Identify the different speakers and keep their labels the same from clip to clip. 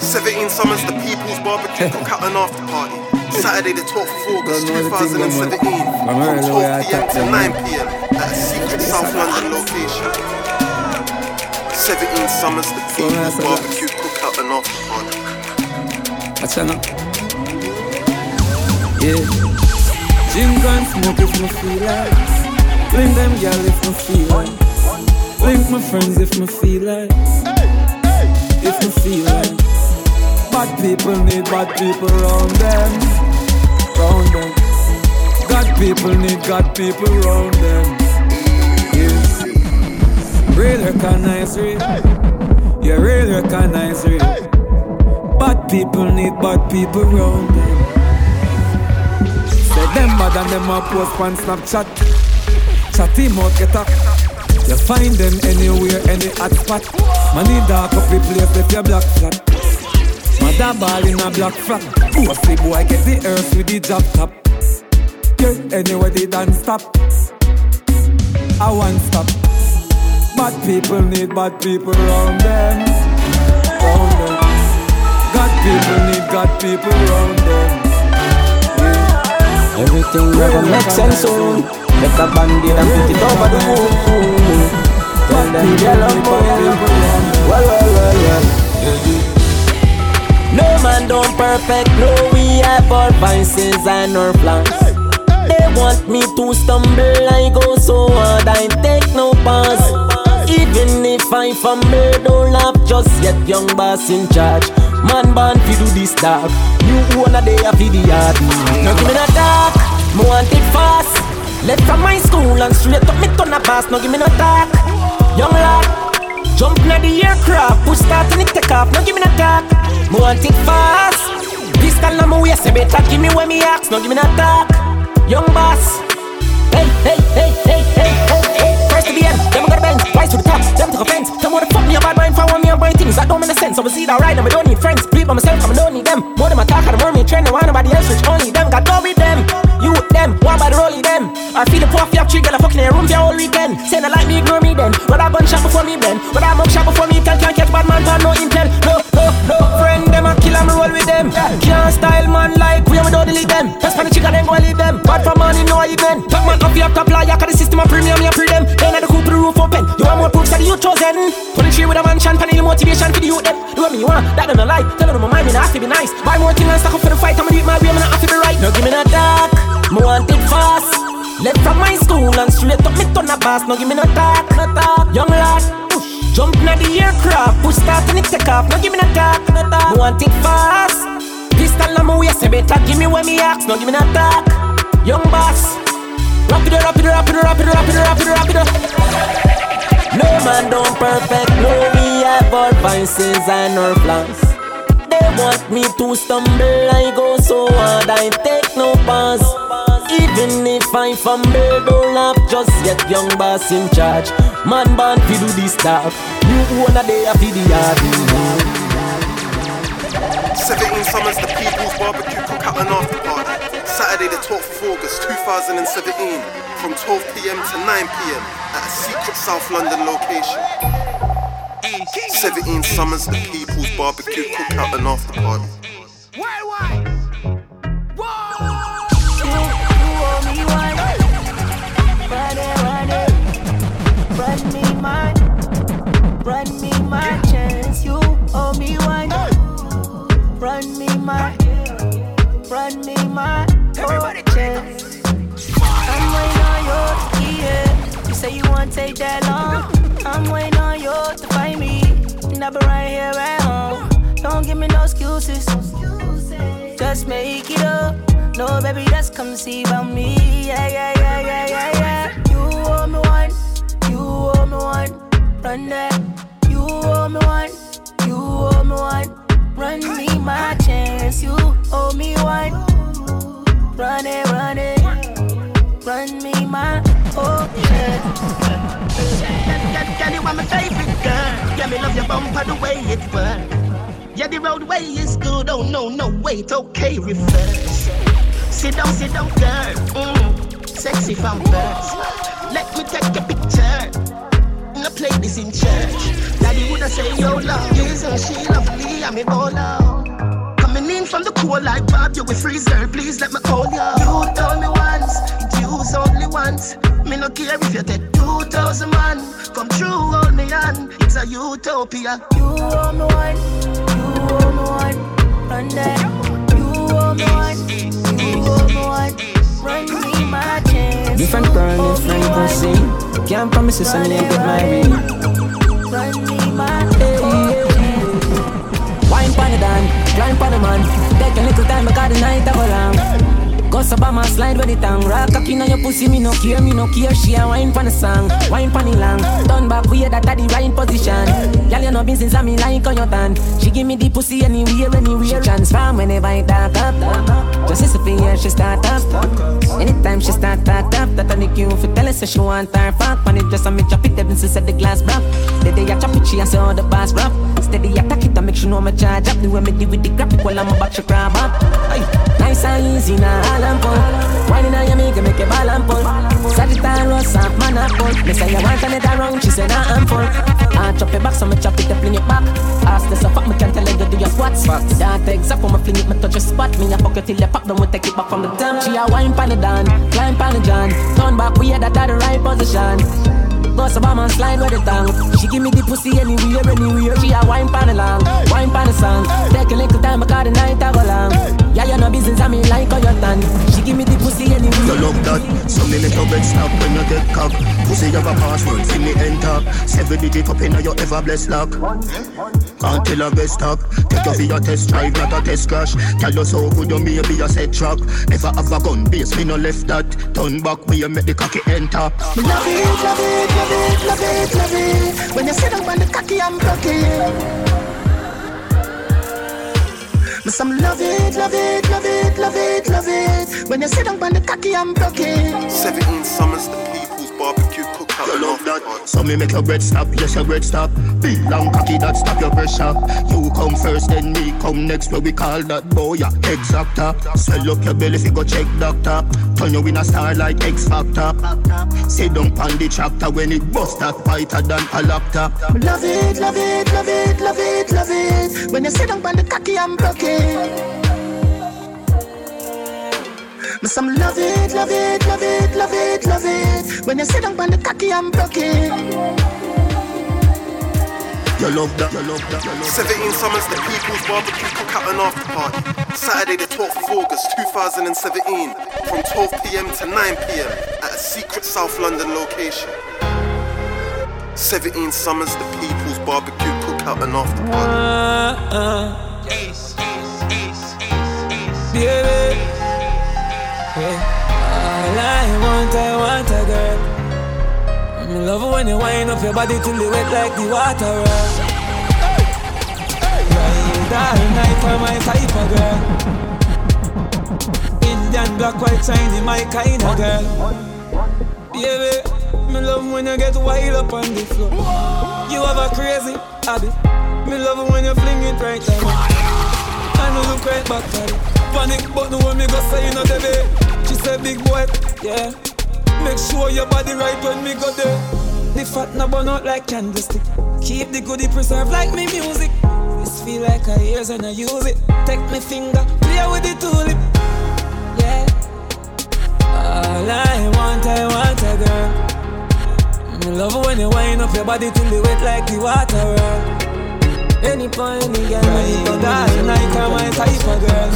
Speaker 1: Seventeen summers, the people's barbecue cookout and after party. Saturday, the 12th of August, 2017, from 12 pm to 9 pm at a secret South London location. 17 summers, the people's barbecue cookout and after party.
Speaker 2: Achana. Yeah. Drink and smoke if me feel like. Bring them gal if me feel like. Link my friends if me feel like. If me feel like. Bad people need bad people around them. Round them. God people need God people around them. Yeah. Real recognize real. Yeah, real recognize real. Bad people need bad people around them. Say them bad and them a post on Snapchat. Chat him out, get up. You find them anywhere, any hot spot. Money dark up the place if you black flat. Mother ball in a black flat. Pussy boy get the earth with the drop top. Yeah, anywhere they dance stop. I want stop. Bad people need bad people around them. Around them. God people need God people around them. Yeah.
Speaker 3: Everything never makes sense soon. Make a band-aid and put it over the moon. Tell them yell up, well, well, well, well. No man don't perfect, no we have our vices and our flaws. They want me to stumble, I go so hard, I take no pause. Even if I fumble, don't laugh just yet, young boss in charge. Man born fi do this dark, you own a day of the yard. No give me no dark, me want it fast. Left from my school and straight up me turn a pass, no give me no dark. Young lad, jump na the aircraft, push start and it take off, no give me no dark. Me want it fast. Pistol na my waist, better give me when me ask, no give me no dark. Young boss. Hey, hey, hey, hey, hey, hey, hey. First to the end, then a bench. Rise to the top, them took offense. Tell me what the fuck me a bad mind for one me and brain things that don't make a sense. We see that right, and I don't need friends. Bleed by myself, I don't need them. More than my talk, and the more me trend, I want nobody else, which only them. Got go with them. You with them, one by the rolling them. I feel the you have three girl, I fucking in a room for all weekend. Saying I like me, ignore me then. But I gun shot before me blend. But I mug shot before me tell, can't catch bad man for no intel. No, no, no. Friend them, I kill them, roll with them. Can't style man like we, we don't delete them. That's for the chicken, then go and leave them. Bad for money, no even. Top man up, you have to apply, you the system of premium, you want more proofs that you chosen. 23 with a mansion, panel motivation for the youth them. Do what me want, that don't lie. Tell them my mind, me not have to be nice. Buy more things and stock up for the fight, I'ma do it my way, not have to be right. No give me no dark, me want it fast. Left from my school and straight up me turn a boss. No give me no talk, no talk. Young lad, push, jump na the aircraft, push start and it take off. No give me no talk, no talk. Me want it fast. Pistol on my waist, better give me when me ask. No give me no talk. Young boss, wrap it up, wrap it up, wrap No man don't perfect, no we have our vices and our flaws. They want me to stumble, I go so hard, I take no pause. Even if I fumble, don't laugh just yet, young boss in charge. Man born fi do this stuff, you own a day of the yard.
Speaker 1: 17 summers, the people's barbecue cookout and after party. Saturday, the 12th of August, 2017, from 12 pm to 9 pm at a secret South London location. 17 summers, the people's barbecue cookout and after party.
Speaker 4: Run me my, run me my chance. You owe me one. Run me my, run me my say you won't take that long. I'm waiting on you to find me. And I've been right here at home. Don't give me no excuses. Just make it up. No, baby, just come see about me. Yeah, yeah, yeah, yeah, yeah, yeah. You owe me one. You owe me one. Run that. You owe me one. You owe me one. Run me my chance. You owe me one. Run it, run it. Run me my oh
Speaker 5: Girl, you are my favorite girl. Yeah, me love your bumper the way it work. Yeah, the roadway is good. Oh no, no wait, okay, reverse. Sit down, sit down, girl. Mm, sexy from birds. Let me take a picture. I play this in church. Daddy would have say, Yo, love, isn't she lovely? I'm a baller. Coming in from the cool like Bob, you will freeze, girl. Please let me hold you. You told me Me no care if you take two thousand man. Come true, hold me on. It's a utopia.
Speaker 4: You owe me one, you owe me one. Run there. You owe eh, eh, eh, me one, you owe me one. Run me my chance.
Speaker 3: Different girl, different pussy. Can't promise you something get my ring.
Speaker 4: Run me my
Speaker 3: Hey, hey. Wine pon the dan, climb pon the man. Take a little time, I got the night of a long. Go Obama slide with the tongue Rock cocky on your pussy, me no care, me no care. She a wine pon the song, wine pon the long Turn back, we that at the right position. Girl, you know business, I me like on your tan She give me the pussy anywhere, anywhere. She transform whenever I dark up. Just fear, she start up. Anytime she start talk up That on the cue for tell her, say she want her fuck. Pon it just a me chop it, ever since the glass broke. The day I chop it, she a all the boss rough Steady attack it, I make sure no me charge up. The way me deal with the graphic while I'm about to grab up. Nice and easy now, I'm pull Whining on your make you make a ball and pull Sagittarius, soft man a pull Me say you want another round, she say nah I'm full. I chop it back, so me chop it up in your back. Ask this a fuck, me can tell you do your squats That exact when me fling it, me touch your spot. Me a fuck you till you pop, then we take it back from the top. She a wine pan the dan, climb pan the john Turn back, we had that at the right position Boss a bomb and slide with the tongue. She give me the pussy anywhere, anywhere. She a wine pan along, wine pan song. Take a little time, I call the night I go long. Yeah, you know business, I mean like how your done. She give me the pussy
Speaker 5: You
Speaker 3: anywhere.
Speaker 5: love that, so me make your bed stop when you get cock. Pussy have a password, see me enter. Seven digit up in your ever blessed lock. Can't tell a guest stop. Take you for your test drive, not a test crash. Tell you so good you maybe a set track. Never have a gun base, me no left that. Turn back, we make the cocky enter. Me love it, love it, love it, love it, love it. When you sit down on the cocky, I'm broken. Me some love it, love it, love it, love it, love it. When you sit down on the cocky, I'm broken.
Speaker 1: 17 summers, the people's barbecue cookout.
Speaker 5: You love that. So me make your bread stop, yes your bread stop. Big long cocky that stop your pressure. You come first, then me come next. Where we call that boy ya exacta. Swell up your belly if you go check doctor. Turn you in a star like X Factor. Sit down on the tractor when it bust that fighter than a laptop. Love it, love it, love it, love it, love it. When you sit down on the cocky, I'm broken. Me some love it, love it, love it, love it, love it. When you sit down on the cocky, I'm broken. You love that, you love that, you love that.
Speaker 1: 17 summers, the people's barbecue cookout and after party. Saturday, the 12th of August 2017, from 12 pm to 9 pm at a secret South London location. 17 summers, the people's barbecue cookout and after party.
Speaker 2: Uh, uh. Baby, all I want, I want a girl. Me love when you wind up your body till you wet like the water. Ride all night for my type of girl. Indian black, white, shiny, my kind of girl. Baby, me love when you get wild up on the floor. You have a crazy habit. Me love when you fling it right at me. I know look right back at it. Panic, but no when me go say you know the way. She said, big boy, yeah. Make sure your body right when me go there. The fat no burn out like candlestick. Keep the goodie preserved like me music. This feel like a years and I use it. Take me finger, play with the tulip. Yeah. All I want, I want a girl. Me love when you wind up your body till you wet like the water. Any point, any girl, any all night, I'm my type of girl.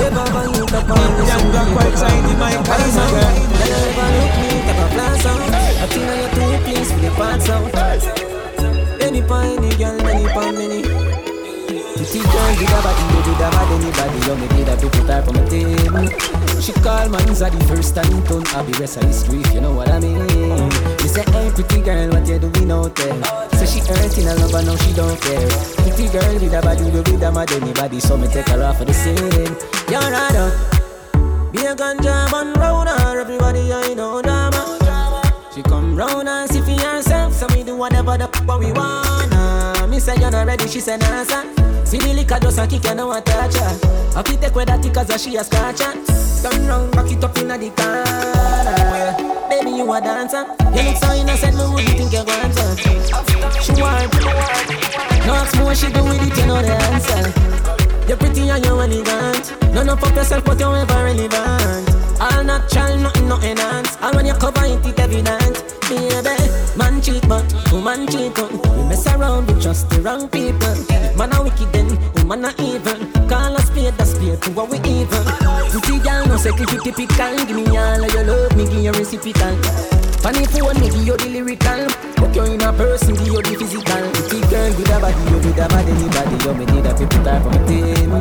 Speaker 2: Ever find you the point, young black, white, shiny, my kind of girl.
Speaker 3: Girl, you ever look me, take a glance out. I think on your two please for your parts out. Any point, any girl, any point, any. Pretty girl with a body, you did a bad anybody. You make it a put her on my table. She call man's a the first time turn I be rest of history if you know what I mean. You say, hey pretty girl, what you doing out there? So she hurting a lover, now she don't care. Pretty girl with a body, you with a mad anybody. So me take her off for the scene. You're right out. Be a ganja man round her, everybody I know drama. She come round and see for herself, so we do whatever the fuck we wanna. Me say you're not ready, she say nah son. See the liquor just a kick and no one touch her. I fit take with that cause she a scratch her. Turn round, back it up inna the car. Baby, you a dancer. You look so innocent, me wouldn't think you're going to. She want, no ask me what she do with it, you know the answer. You're pretty and you're elegant. None of up yourself, but you're ever relevant. All natural, nothing, nothing enhance. And when you cover it, it evident. Baby, man cheat, but woman cheat. We mess around with just the wrong people. Man a wicked then, woman a evil. Call a spade a spade to what we evil. Pretty girl, no second typical. Give me all of your love, me give you reciprocal. Funny phone, me give you the lyrical. But you're in a person, give you the physical. Pretty girl with a body, you with a bad anybody. You me need a people type from a team.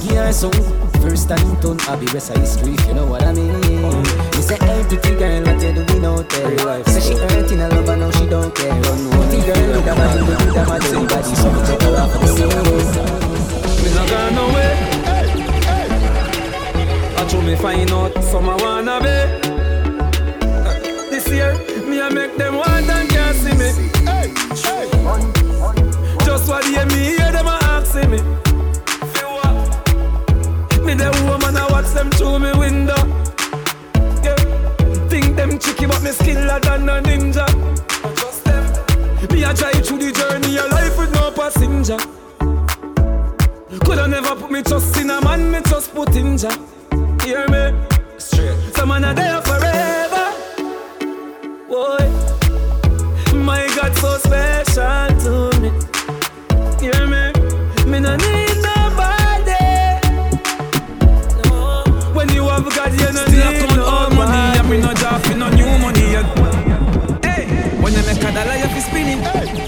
Speaker 3: Give her some first time turn, I'll be rest of history, if you know what I mean. You say, hey, pretty girl, what you doing out there? Your wife say she hurting a love, and now she don't care. Run no pretty girl with a body, with a bad anybody. So me take her off of the scene.
Speaker 6: Me not gone nowhere. I told me find out some I wanna be year. Me I make them want and can't see me. Hey, hey. Just what they me hear them a asking me. Me the woman I watch them through me window. Yeah. Think them tricky but me skiller than a ninja. Just them. Me a drive through the journey of life with no passenger. Coulda never put me trust in a man, me just put in ja. Hear me? Straight. Some man a there so special to me. Hear me? Me no need nobody. No. When you have God, you no
Speaker 2: Still
Speaker 6: need
Speaker 2: count all money, and me no job no new money yet. Hey, when you make a dollar, you fi spin it.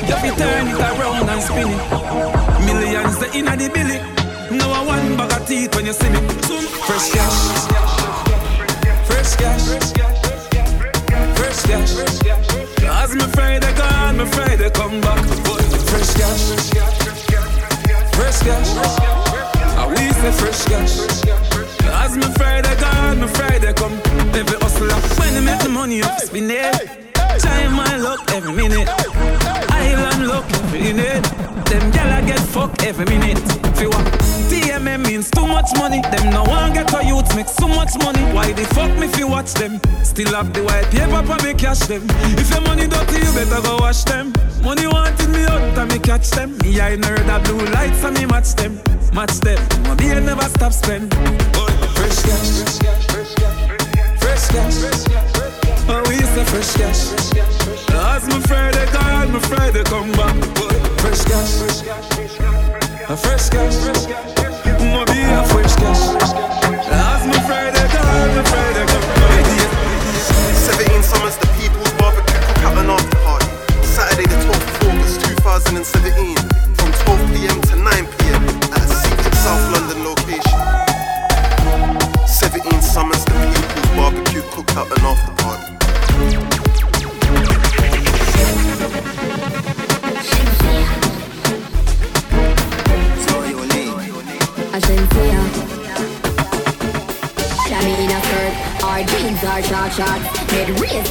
Speaker 2: You fi turn it around and spin it. Millions the inna the billy. Now I one bag of teeth when you see me. Soon, fresh cash, fresh cash, fresh cash. As me Friday gone, me Friday come back. Fresh cash, fresh cash. I we say fresh cash. As me Friday gone, me Friday come. Every hustler, when I make the money up, spin it. Try my luck every minute. Island luck every minute. Them gyal I get fuck every minute. Feel what? TMM means too much money. Them no one get a youth make so much money. Why they fuck me if you watch them? Still have the white paper for me cash them. If your money dirty, you better go wash them. Money wanted me out and me catch them. Me I nerd the blue lights and me match them. Match them. My beer never stop spend. Fresh cash. Fresh cash. Fresh cash. Oh, we say fresh cash. As my Friday gone, my Friday come back. Fresh cash. A fresh cash.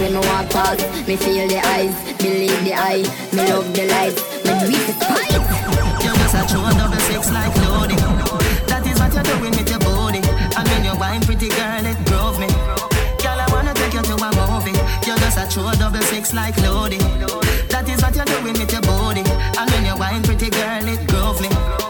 Speaker 7: Me walk past. Me feel the eyes, believe the eye. Me love the lights, me do it despite.
Speaker 8: You just a true double six like loading. That is what you're doing with your body. And when you wine, pretty girl, it drove me. Girl, I wanna take you to a movie. You just a true double six like loading. That is what you're doing with your body. And when you wine, pretty girl, it drove me.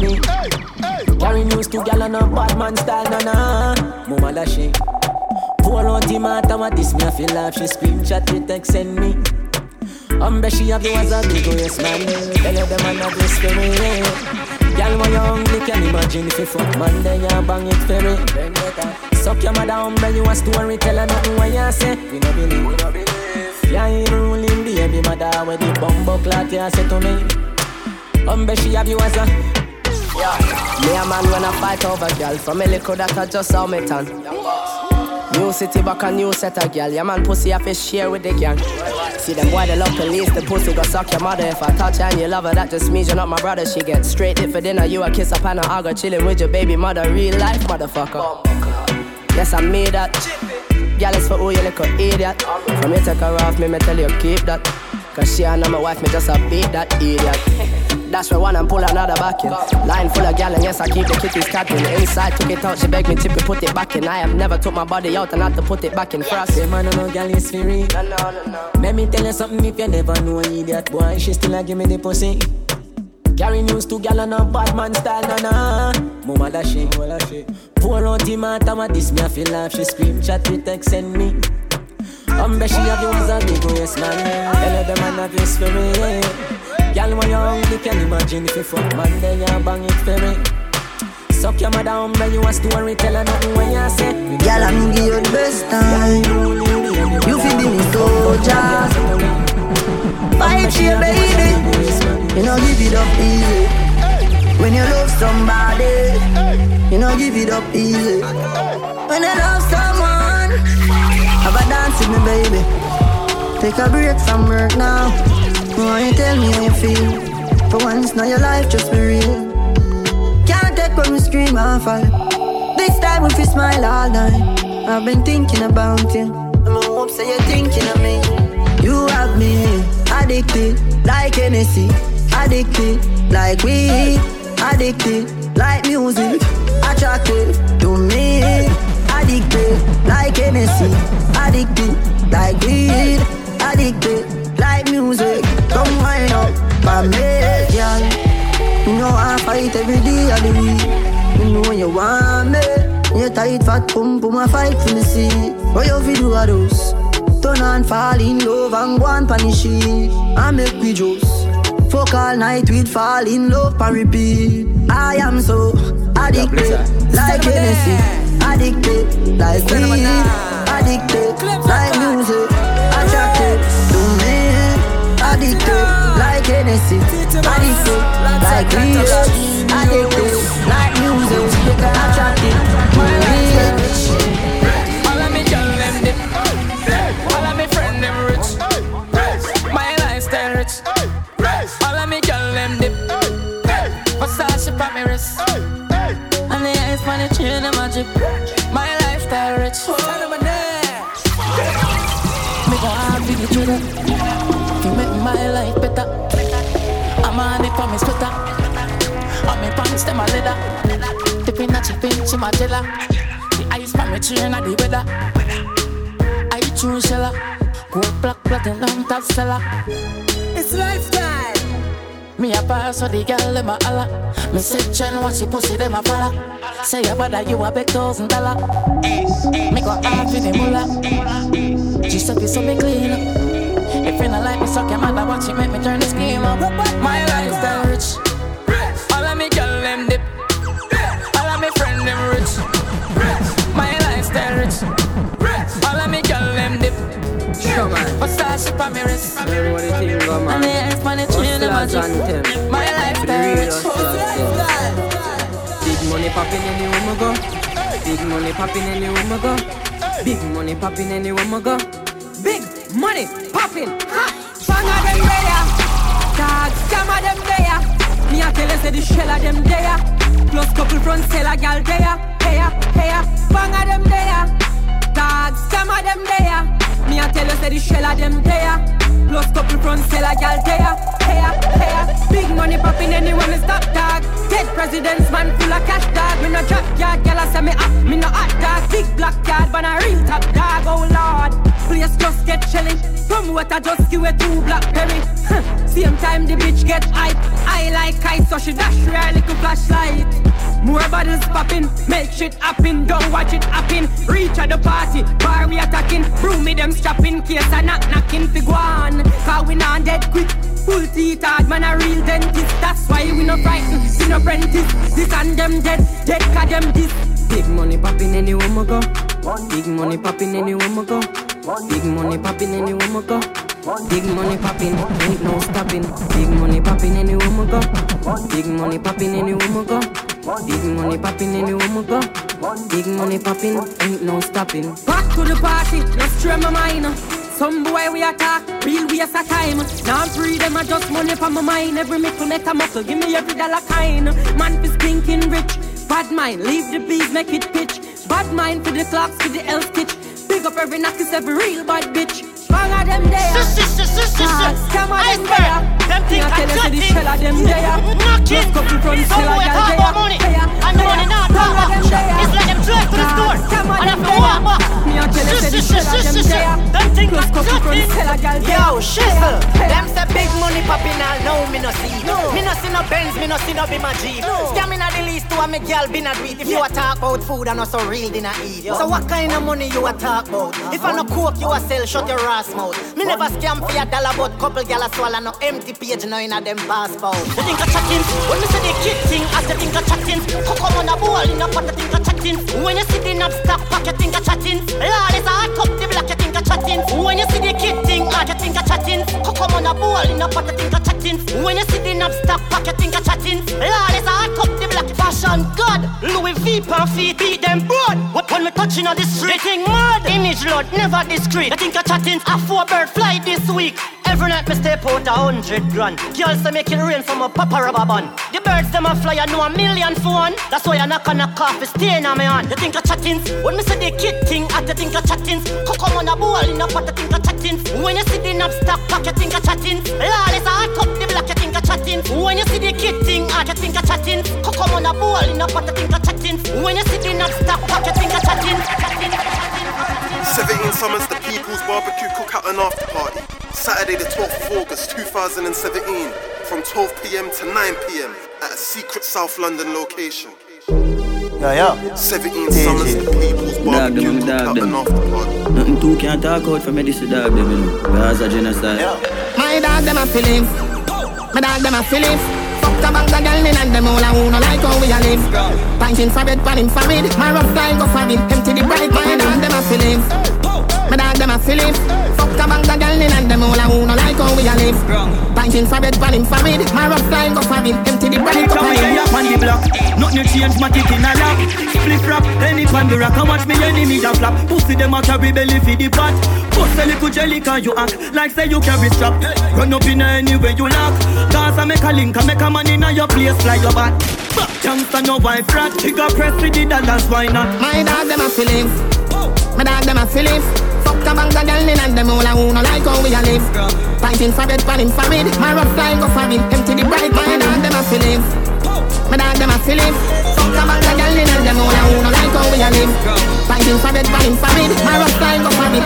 Speaker 8: You
Speaker 7: she
Speaker 3: know me. Carry news to gal and a bad man style, na na. Mama da she. Pour out the what this me I feel like she screenshot me text send me. Umbre she have the was a big waist man. Tell you the man a discriminate. Girl, when you're hungry, can imagine if you fuck man, then you bang it ferry. Suck your mother umbrella, you a story, tell her nothing what you say. We no believe, we no believe. Yeah, you ruling baby mother, where the bumbo clot you say to me. Umbrella, she have you as a yeah. Me a man when I fight over girl. From a little that I just saw me turn. New city back a new set of girl. Yeah man pussy have to share with the gang. See them boy they love police The pussy. Go suck your mother. If I touch her and you love her That just means you're not my brother. She get straight it for dinner You a kiss up and I go chilling with your baby mother. Real life motherfucker. Yes I made that. Girl it's for who you little idiot. From you take her off me me tell you keep that. Cause she and my wife me just a beat that idiot That's where one and pull another back in. Line full of gal and yes, I keep the kitties catting. Inside took it out, she begged me to put it back in. I have never took my body out and had to put it back in frost. Say man, no gal is free. No, no, no, no. Let me tell you something if you never know an idiot boy, she still a give me the pussy. Carry news to gal and a bad man style, na na. Mama that shit, well that shit. Pour out him out, I'm this me I feel laugh. She scream, chat, with text, send me. I'm bet she have you as a big waist man. Tell her the man have you spirit. Girl, when you're hungry, can imagine if you fuck man, then you bang it for me. Suck your mother home, then you a story, tell her nothing when you say.
Speaker 9: Girl, I'm give you the best time. You feel be me soldier. Fight you, baby. You know, give it up easy. When you love somebody, you know, give it up easy. When you love someone, have a dance with me, baby. Take a break from work now. Why you tell me how you feel? For once, now your life just be real. Can't take when we scream and fall. This time we feel smile all night. I've been thinking about you. I'm hope say you're thinking of me. You have me addicted like Hennessy, addicted like weed, addicted like music, attracted to me, addicted like Hennessy, addicted like weed, addicted like music. Come wind up for me, girl. You know I fight every day of the week. You know you want me. You tight fat pump, pum I fight for me see. What you feel do a those? Turn on, fall in love and go on punish it. I make we juice. Fuck all night we'd fall in love and repeat. I am so addicted, ah. like Hennessy. Addicted, like weed. Addicted, like music. Attracted Addicted like Hennessy. Addicted like weed Addicted like music Attracted
Speaker 10: All of me girl them dip All of me friend them rich. My lifestyle rich. All of me girl them dip Versace pa me wrist. And the ice on the chain them a drip. My lifestyle rich. Me go hard with the make my life better. I'm on it for me splitter. On me pants, them a leather. Dipping a chip in my jelly. The ice from me chain at the weather. I true sheller. Gold black platinum top seller.
Speaker 9: It's lifestyle.
Speaker 10: Me a pass so the girl them a holla. Me say Chen watch the pussy them a follow. Say your brother you a big thousand dollar. Me go half in the mullah. She said so me clean. If you not like me, suck your mother, watch it make me turn the scheme up. My lifestyle rich. All of me girl them dip. All of me friend them rich. My lifestyle rich. All of me girl them dip. Versace pa me wrist. And the ass man the chain them a. My lifestyle rich.
Speaker 2: Big money popping anywhere we go. Big money popping anywhere we go. Big money popping anywhere we go. Big money popping.
Speaker 11: Bang of them there. Dog, scam of them there. Me a tell you say the shell of them there. Plus couple front seller gal there. Hey, hey, bang of them there. Dog, scam of them there. Me a tell you say the shell of them there. Plus couple front seller gal there. Hey, hey, big money popping anywhere me stop dog. Dead presidents man full of cash dog. Me no drop yard gal I say me up. Me no hot dog. Big black yard but a real top dog. Oh lord place just get chilly. From what I just give it two blackberry. Same time the bitch get hype. I like ice, so she dash real little flashlight. More bottles popping, make shit happen. Don't watch it happen. Reach at the party, bar we attacking. Brew me them strapping, case I knock knocking one. Cause we not dead quick. Pull teeth hard, man a real dentist. That's why we no frightened, we no apprentice. This and them dead, dead cause them this. Big money popping anywhere we go. Big money popping anywhere we go. Big money popping anywhere we go. Big money popping, ain't no stopping. Big money popping anywhere we go. Big money popping anywhere we go. Big money popping anywhere we go. Big money popping, ain't no stopping. Back to the party, let's stray my mind. Some boy we attack, real waste of time. Now I'm free, them I just money for my mind. Every nickel make a muscle, give me every dollar kind. Man is thinking rich, bad mind, leave the bees, make it pitch. Bad mind for the clocks, for the L stitch. Big up every knock, every real bad bitch. Bang of them there. Scam of them there.
Speaker 12: Them think
Speaker 11: I tell you, the shell of them there.
Speaker 12: Knock it.
Speaker 11: Just couple from shell of them there.
Speaker 12: money. And the money not talk It's like them drive to the store. And have to walk back.
Speaker 11: Me I tell you, the shell of them there.
Speaker 12: Them think I'm
Speaker 11: couple from shell of them
Speaker 12: Yo, shizzle. Them say big money popping all now me no see. Me no see no Benz, me no see no be my Jeep. Scamming at the least to a me girl be not read. If you a talk about food, I know so real dinner eat. So what kind of money you a talk about? If I no coke, you a sell, shut your ass mouth. Me never scam for a dollar, but couple gal a swallow no empty page now in a them passport. You think I chatting? When me say the kid thing, I say think I chatting. Come on a ball in a pot, I think I chatting. When you see the knob stock pack, you think I chatting. Lawless, I cup the black, you think chatting. When you see the kid thing, I you think I chatting. Come on a ball in a pot, I think I chatting. When you see the knob stock pack, you think I chatting. Lawless, I cup the black fashion god. Louis V per feet, beat them broad. What when we touching on the street? They think mad. Image load, never discreet. You think I chatting? A four bird fly this week. Every night me step out a hundred grand. Girls say make it rain from a papa rubber band. The birds them a fly, I know a million for one. That's why I knock on a coffee stain on me hand. You think I chatting? When me say the kid thing, I think I chatting. Come on a ball in a pot, I think I chatting. When you see the knob pack, you think I chatting. Lawless, I cup the black, you think I chatting. When you see the kid I think I chatting. Come on a ball in a pot, I think I chatting. When you see the knob pack, you think I chatting. Chatting, chatting, chatting.
Speaker 1: 17 summers the People's Barbecue Cookout and After Party. Saturday, the 12th of August 2017, from 12 pm to 9 pm at a secret South London location.
Speaker 13: Yeah, yeah.
Speaker 1: 17 summers the People's Barbecue
Speaker 14: them, dog
Speaker 1: Cookout
Speaker 14: them.
Speaker 1: and After Party.
Speaker 14: Nothing too can't talk out for me, this is dog them, you know. That's a genocide.
Speaker 5: My dog them a feelings. My dog them a feelings. Fuck a bag of girl in and them all a who no like how we a live. Pinting for bed, pan him for it. My rough style go for him. Empty the bright. My dog them a feelings. My dog them a feelings. Fuck a bag of girl in and them all a who no like how we a live. Pinting for bed, pan him for it. My rough style go for him. Empty the for
Speaker 15: Come
Speaker 5: him.
Speaker 15: up on the block. Nothing change, my kick in a lock. Split rap, any pan the rock. And watch me enemy a flap. Pussy them a carry belly for the pot. Bust a little jelly can you act like say you carry strap. Run up in any way you lock. Cause I make a link, I make a man in your place fly your back. Back gangsta no wife rat. Trigger press with the dollars, why not?
Speaker 5: My dog them a feelings. My dog them a feelings. A bag of girl in and them all a who no like how we a live. Pinting for bed, pan for it. My rough style go for him. Empty the bright. My dog them a feelings. My dog them a feelings. Fuck a bag of girl in and them all a who no like how we a live. Pinting for bed, pan for it. My rough style go for him.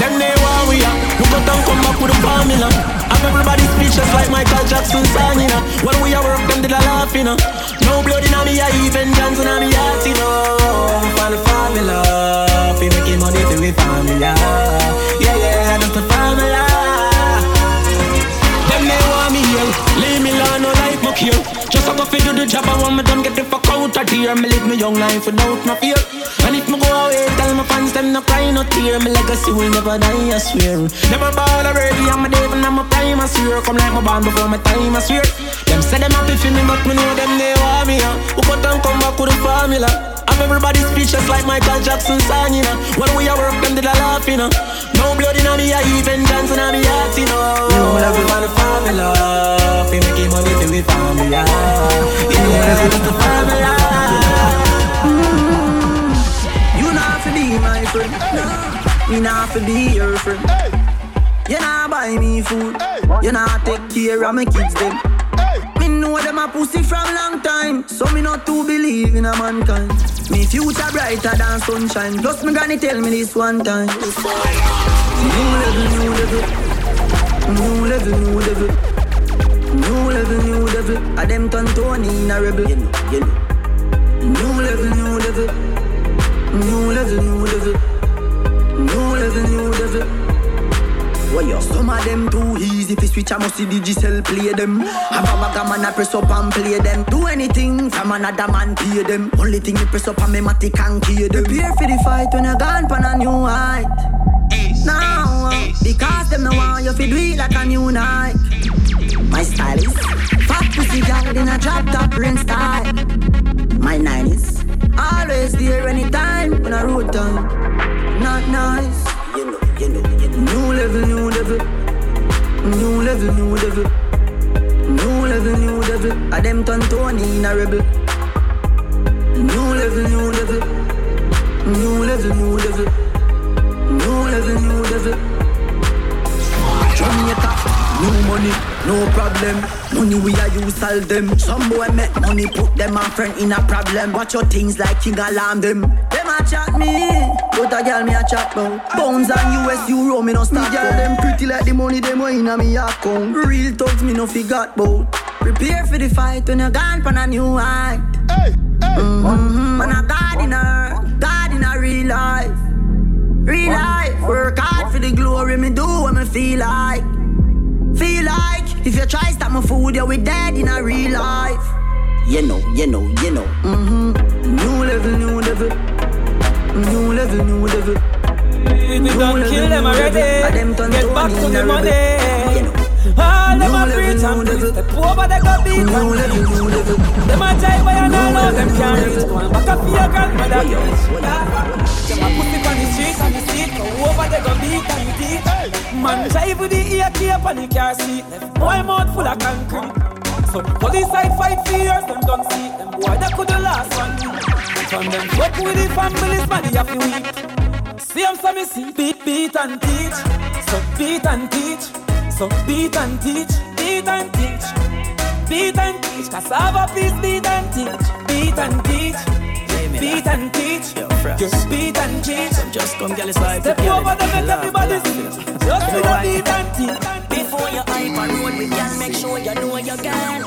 Speaker 3: Them they want we are. You go down, come back with a formula. And everybody speechless like Michael Jackson song, you know. When we are work, them did a laugh, you know. No blood in me, I even Johnson on me heart, you know. Find the formula. We formula. Yeah, yeah, that's the formula. Them they want me here. Leave me alone, no like my cure. Just a go fi do the job, I want me done get the fuck out of here. Me live my young life without no fear. And if me go away, tell my fans them no cry, no tear. My legacy will never die, I swear. Never ball already, I'm a devil, I'm a prime, I swear. Come like my band before my time, I swear. Them say them happy for me, but me know them they want me. Uh. Who cut and come back with the formula? I'm everybody speechless like Michael Jackson song, you know. When we are work, them did a laugh, you know. No blood in me, I even dance in me heart, you know. You love me for the formula. Fi making money for we formula. Yeah, that's the formula.
Speaker 9: You not fi be my friend. No, me not fi be your friend. You not buy me food. You not take care of my kids them. Know them a pussy from long time, so me not to believe in a mankind. Me future brighter than sunshine. Plus me granny tell me this one time. New level, new level, new level, new level, new level, new level. A them turn Tony in a rebel. You know, you know. New level, new level. New level, new level. New level, new level. What yo? Some of them too easy. If you switch, I must see Digicel play them. Have a bag man, I press up and play them. Do anything from another man, pay them. Only thing you press up and me matic and key them. Prepare for the fight when you're gone pan a new height. Now, uh, because them no want you to do it like a new night. My style is fat pussy girl in a drop top rain style. My nine is always there anytime when I road time. Not nice. You you. New level, new level. New level, new level. New level, new level. I them turn Tony in a rebel. New level, new level. New level, new level. New level, new level. Jamaica, new money, no problem. Money we are use solve them. Some boy make money, put them on friend in a problem. Watch your things like king alarm them. Them a chat me, but a girl me a chat about. Bones and US euro me no stop. Girl them pretty like the money them way inna me account. Real thugs me no forgot about. Prepare for the fight when you're gone from a new height. Hey, hey. Mm-hmm. Man a God in her, God in a real life. Real life, work hard for the glory, me do what me feel like. Feel like if you try stop my food, you we dead in a real life. You know, you know, you know. Mm-hmm. New level, new level. New level, new level.
Speaker 2: We done kill them already. Get back to the money. All them a preach and preach. Step over they go beat and beat. Them a jive but you know them can't reach. One back up your grandmother. Them a it on the street and the street. Go over they go beat and beat. Man jive with the ear tape and the car seat. Left boy mouth full of concrete. So police side fight for years, them don't see them boy that could the last one. From them fuck with the families, man, they have to weep. See them so me see beat, beat and teach. So beat and teach. So beat and teach, beat and teach, beat and teach. Cassava piece, beat and teach, beat and teach, beat and teach. Just beat and teach.
Speaker 16: Just come get this vibe.
Speaker 2: Step over the make everybody see. Just beat and teach.
Speaker 17: Before you hype a road, we can make sure you know your girl.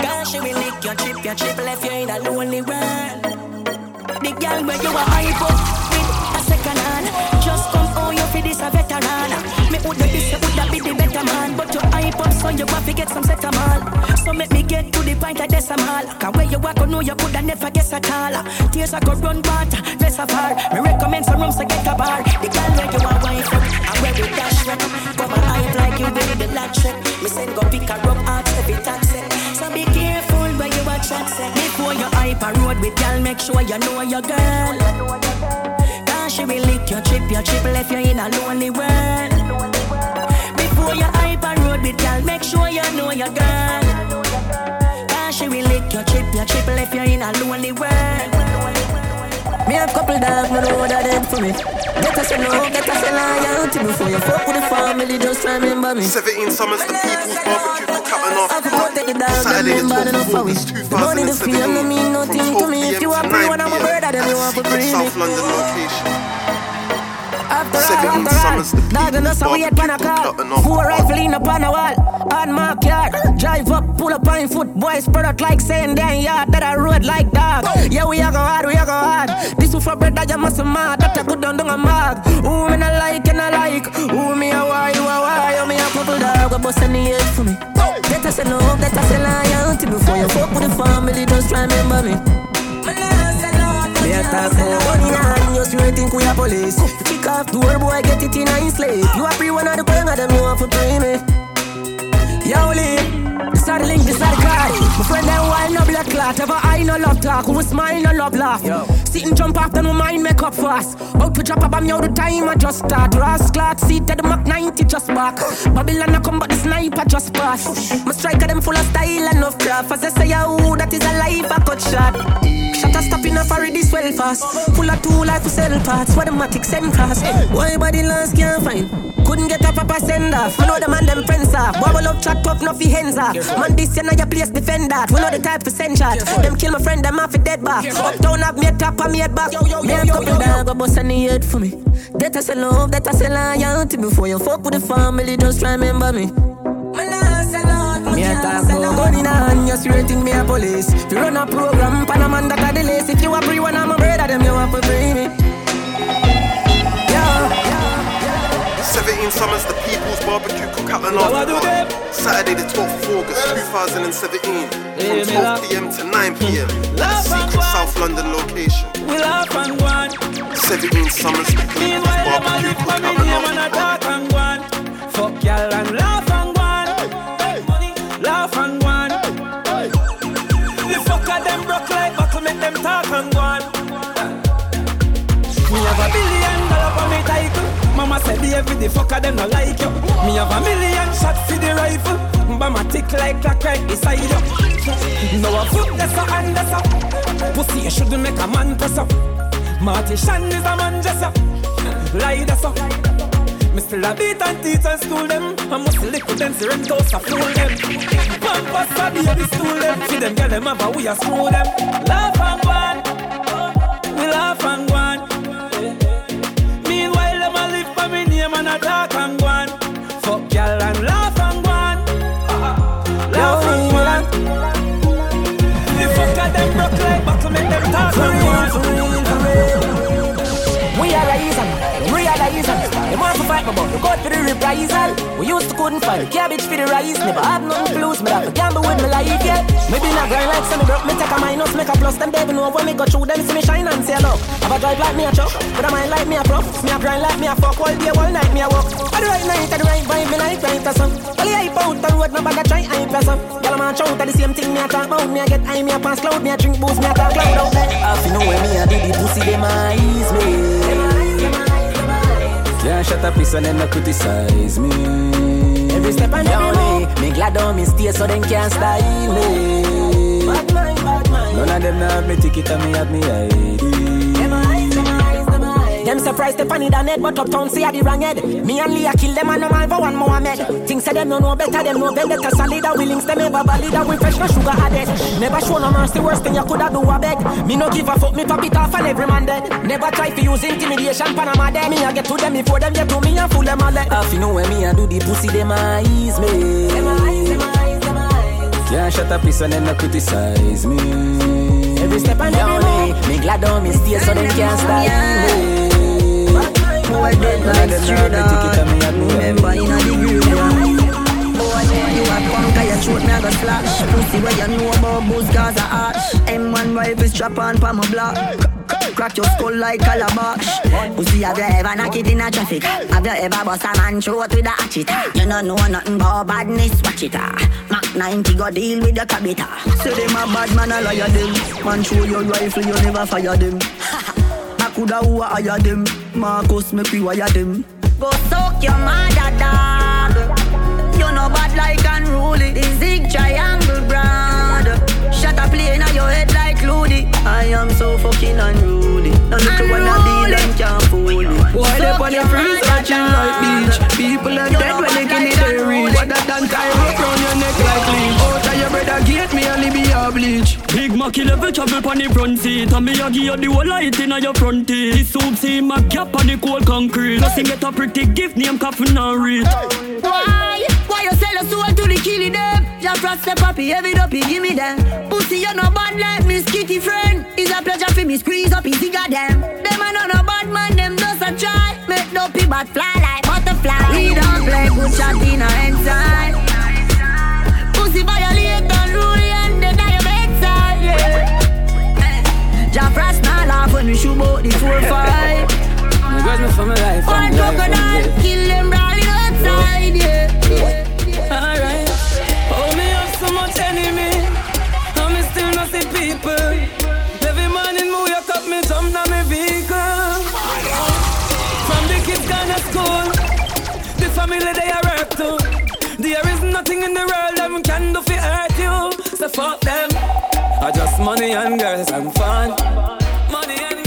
Speaker 17: Girl, she will lick your chip, your chip left you in a lonely world. The girl where you a hype up with a second hand. Just come on, you for this a veteran. Me this, you woulda be the better man. But you hype up, so you have to get some setamol. So make me get to the point of decimal. Cause where you walk, I know you coulda never guess at all. Tears I go run water, reservoir. Me recommend some rooms to get a bar. The girl where you a wife up, and where we dash wreck. Come and hype like you with the latch. Me send go pick her up out every taxi. So be careful where you watch chat say. Before you hype a road with girl, make sure you know your girl. She will lick your chip, your chip left you in a lonely world. Before you hype a road with girl, make sure you know your girl. Cause she will lick your chip, your chip left you in a lonely world.
Speaker 9: Me have couple dogs, me know that them for me. Better say no, better say loyalty before you fuck with the family. Just remember me.
Speaker 1: 17 summers, the people's barbecue cookout and after party.
Speaker 9: Saturday
Speaker 1: Saturday the 12th of August
Speaker 9: Money the feel no mean nothing to me. If you want when I'm a bird, then you want for free.
Speaker 1: South London location.
Speaker 9: After all,
Speaker 1: 17
Speaker 9: after
Speaker 1: the
Speaker 9: all, dog and us we had pan a car. Four rifle in up on a wall. On my car, drive up, pull up on foot, boys spread out like saying damn yard that I road like dog. Yeah, we a go hard, we a go hard. This is for bread that you must mad. That I put down down a mag. Who me not like and I like. Who me a why, you a why. You me a couple dog, a bust in the head for me. That I say no, that I say loyalty before you fuck with the family. Just remember me. Me a talk about money now, and you straight think we a police. Kick off door, boy, get it in a sleep. You a free one of the queen of them, you want to pay me. Yo, Lee. This are the link, this are the card. My friend them wine no blood clot. Ever I no love talk. Who smile no love laugh. Sit and jump after no mind make up fast. Out to drop a bomb, yo, the time I just start. Ross clock, seat at the Mach 90 just back. Babylon I come, but the sniper just pass. My striker them full of style and of craft. As I say, yo, that is a life I cut shot. A stop in a furry this well fast. Full of two life sell parts. What the matic send cast. Why body last can't find? Couldn't get a proper send off. I know the man them friends are. off. Bubble up chat tough, no fi hands off. Man, this you know your place defend that. We know the type to send shot. Them kill my friend, them off a dead back. Uptown have me a top and me head back. Me a couple dog, but bust on the head for me. That I say love, that I say loyalty. Before you fuck with the family, just remember me. Me a talk about gun in a hand, you straight in me a police. If you run a program, pan a man that a. If you a free one, I'm a brother, them you have to free me. Yeah.
Speaker 1: 17 17 summers, the People's Barbecue Cookout and After. Saturday, the 12th of August, 2017. From 12 pm to 9 pm. At a secret South London location.
Speaker 2: We laugh and one.
Speaker 1: 17 summers, the People's Barbecue Cookout and After.
Speaker 2: Fuck y'all and them talk and one. Me have a billion dollar for me title. Mama said the every the fucker them no like you. Me have a million shots for the rifle. Bama tick like clock right beside you. No a foot that's a hand that's a. Pussy you shouldn't make a man press up. Marty Shan is a man just up. Lie that's up. Me still a beat and teach and school them. I must lick with them, rent house a fool them. Pampers a baby stool them. See them girl them have we a screw them. Laugh and go on. We laugh and go on. Meanwhile them a live for me name and a talk and go on. Fuck y'all and laugh and go on. Laugh and go on. The fucker them broke like buckle make them talk and go on.
Speaker 3: Fight me, but we got for the reprisal. We used to couldn't find cabbage for the rice. Never had nothing to lose, I have to gamble with my life, yeah. Maybe not grind like some broke, me take a minus, make a plus. Them baby know when me go through them, see me shine and say, look. Have a drive like me a truck, but I mind like me a pro. Me a grind like me a fuck, all day, all night me a walk. At the right night, at the right vibe, me like right. Well, yeah, hype out the road, nobody try hype or some. Girl, I'm a chow, the same thing me a talk about. Me a get high, me a pass cloud, me a drink booze, me a talk cloud out there. Half you know when me a do the pussy, them eyes me.
Speaker 2: Can't shut up, piece and then no criticize me.
Speaker 3: Every step I'm down, me glad on me stay so them can't style me. Bad mind, bad mind.
Speaker 2: None of them have me ticket and me have me ID.
Speaker 3: Them surprised funny than head, but uptown say I the wrong head. Me and Leah kill them and no man for one Mohammed. Things say them no know better, them know them better solid. We links them ever valid, we fresh no sugar added. Never show no mercy, worst thing you coulda do a beg. Me no give a fuck, me pop it off and every man dead. Never try to use intimidation, Panama dead. Me I get to them before them get to me and fool them all let. Half you know when me I do the pussy, them eyes me. Them eyes, them eyes, them eyes.
Speaker 2: Can't shut up, piece and then no criticize me.
Speaker 3: Every step I'm down, me glad on me stay so them can't style me.
Speaker 9: Boy dead like straight up Remember in a degree Boy, you a punk, I throat me a go splash Pussy where you know about booze cause a ash. M1 rifle strap on pa my block. Crack your skull like calabash. Pussy have you ever knock it in a traffic? Have you ever bust a man throat with a hatchet? You don't know nothing about badness, watch it ah. Mac 90 go deal with the cabita Say them a bad man, a liar them. Man show your rifle, you never fire them. Coulda who hire them Marcus make we wire them. Go suck your mother dog. You know bad like unruly The zig triangle brand Shut up plane on your head like Ludy I am so fucking unruly. Now look at what I deal and can't fool me
Speaker 16: Why they on the freeze watching like beach? People are dead when they can it they reach What that done tie rope round your neck like leech Out of your brother gate me only be a bleach Macky level travel pon the front seat. And me a give you the whole light inna your front teeth. This soup see my gap on the cold concrete. Nothing get a pretty gift name coffin and read
Speaker 9: Why? Why you sell your soul to the killing them? Just frost the puppy, heavy dopey, give me them. Pussy you no bad like Miss Kitty friend. It's a pleasure for me squeeze up easy got them. Them a no no bad man, them just a try. Make dopey but fly like butterfly. We don't play good shot in our inside Pussy violate Jah frost not laugh when we shoot out the 4-5
Speaker 2: My girls me for my life
Speaker 9: One crocodile, kill them brawling outside, yeah
Speaker 2: Alright. Oh, me have so much enemy. And me still not see people. Every morning me wake up, me jump down me vehicle. From the kids gone to school. The family they are work to. There is nothing in the world them can do fi hurt you. So fuck them. I just money and girls and fun. Money and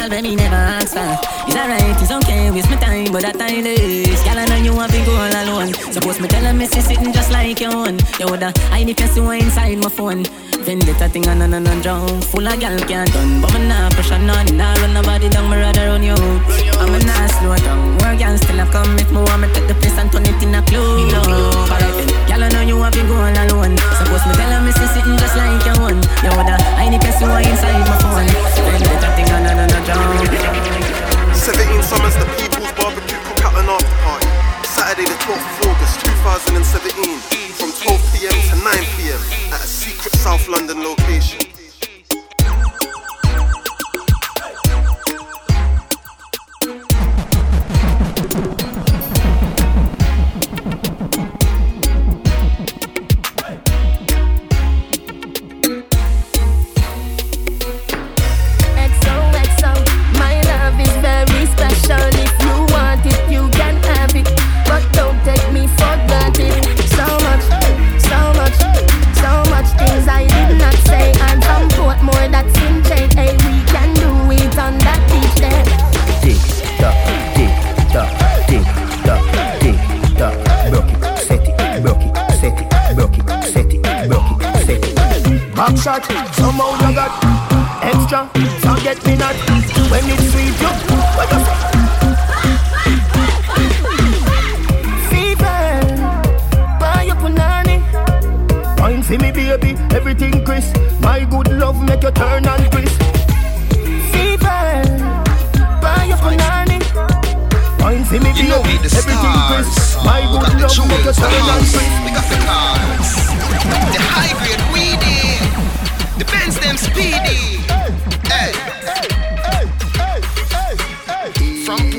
Speaker 18: Girl, baby, never ask for. It's alright, it's okay, waste my time, but that time is. Girl, I know you want to go all alone. Suppose me tell her, missy sitting just like your own. You woulda hide if you see one inside my phone. Vendetta thing on and on and drown Full of gal can't done But me nah pressure none Nah run nobody down Me rather run you out. I'm a nah slow down More gal still a come If me want me take the place And turn it in a club Alright then Gal I know you have been going alone Suppose me tell her see sitting just like your one You woulda I need to see one inside my phone Vendetta drown
Speaker 1: 17 summers the people's barbecue cookout and after party Saturday the 12th of August 2017 from 12 pm to 9 pm at a secret South London location.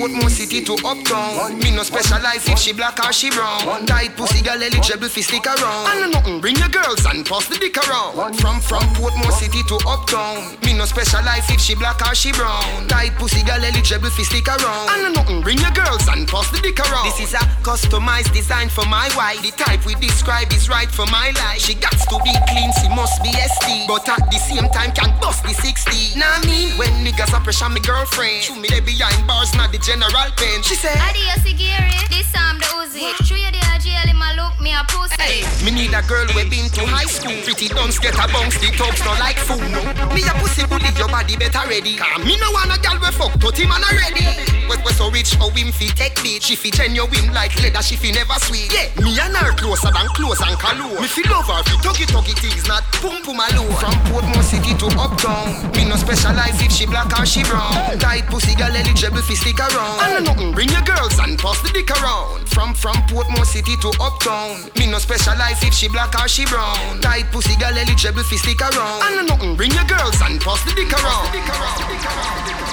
Speaker 19: Portmore
Speaker 20: City to Uptown. Me no specialize if she black or she brown. Tight pussy girl eligible fi stick around. And nothing bring your girls and pass the dick around. From from Portmore City to Uptown. Me no specialize if she black or she brown. Tight pussy girl eligible fi stick around. And nothing bring your girls and pass the dick around. This is a customized design for my wife. The type we describe is right for my life. She got to be clean, she must be ST But at the same time can bust the 60 Now me, when niggas a pressure me girlfriend. Shoot me they behind bars, not the general pen She say
Speaker 21: Adios, Gary. This time the Uzi. Show you the jail in my look, me a pussy.
Speaker 20: Hey, me need a girl we been to high school. Pretty dunce get a bounce, the tubs no like food. No. Me a pussy bully, your body better ready. Cause me no want a girl we fuck, to him and already. We we so rich, how him fi take beat. She fi genuine like leather, she fi never sweet. Yeah, me and her closer than close and calour. Me fi love her fi tuggy tuggy things, not pum pum alone. From Portmore City to Uptown, me no specialize if she black or she brown. Tight pussy girl eligible fi stick around. And nothing, bring your girls and pass the dick around. From from Portmore City to Uptown, me no specialize if she black or she brown. Tight pussy girl eligible fi stick around. And nothing, bring your girls and pass the dick around.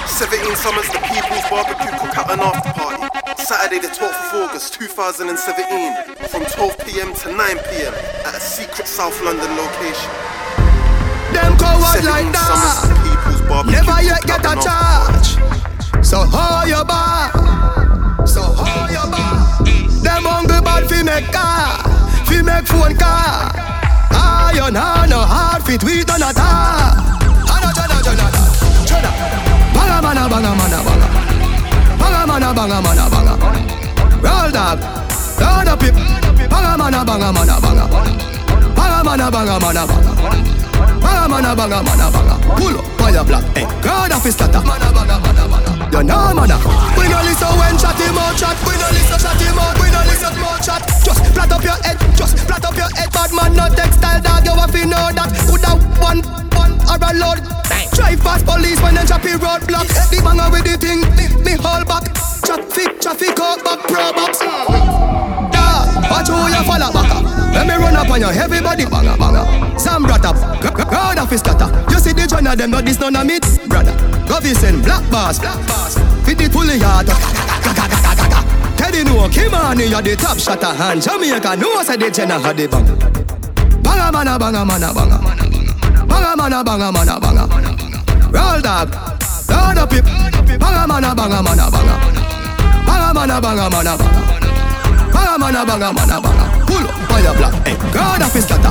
Speaker 1: 17 summers the people's barbecue cookout and after party. Saturday the 12th of August 2017 from 12 pm to 9 pm at a secret South London location.
Speaker 16: Them coward
Speaker 1: 17
Speaker 16: like that.
Speaker 1: people's barbecue
Speaker 16: Never yet get a charge. So hold your bar. So hold your bar. Them hungry bad fi make car, fi make phone car. Iron hand no hard fit we done a tar. Hana jana jana jana. Banga mana banga mana banga. Banga mana banga mana banga. Roll dog, roll up it. Banga mana banga mana banga. Banga mana banga mana banga. Banga mana banga mana banga. Pull up fire black, eh? God of his starter. Mana banga mana banga. You know mana. We no listen when chat him chat. We no listen chat him out. We no listen more chat. Just flat up your head. Just flat up your head. Bad man no textile dog. You have to know that. Coulda one one or a load. Drive past police when them choppy roadblock. The banger with the thing. Me, hold back. Traffic, traffic out back pro box. Yeah, watch who you follow back up. Let me run up on you, everybody banga banga. Sam brought up, crowd of his scatter. You see the joint of them, but this none of brother. Go send black bars, black bars. Fit it fully hard. Teddy no, Kim on you the top shotter hand. Jamaica no, say the Jenna had the bang. Banga mana banga mana banga. Banga mana banga mana banga. Roll dog, it. Banga mana banga mana banga. Banga mana banga mana banga. Banga mana banga mana banga. Pull up fire black, eh? God of his banga.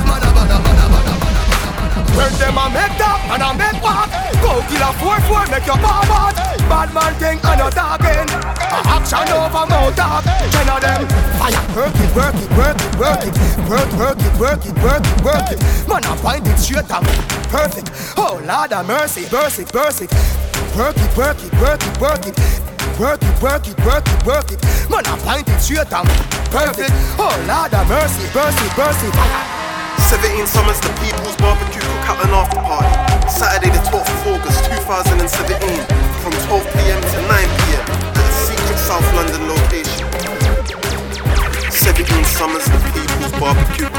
Speaker 16: When them a make that and a make back Go kill a 4-4 make your bar bad Bad man thing and a talking Action over mouth talk Ten of them Fire. Work it, work it, work it, work it Work, work it, work it, work it, work it Man I find it straight up Perfect. Oh Lord of mercy, burst it Work it, work it, work it, work it Work it, work it, work it, work it. Man I find it straight up Perfect. Oh Lord of mercy, it, burst
Speaker 1: 17 summers, the People's Barbecue Cookout and After Party. Saturday, the 12th of August 2017, from 12 pm to 9 pm at a secret South London location. 17 summers, the People's Barbecue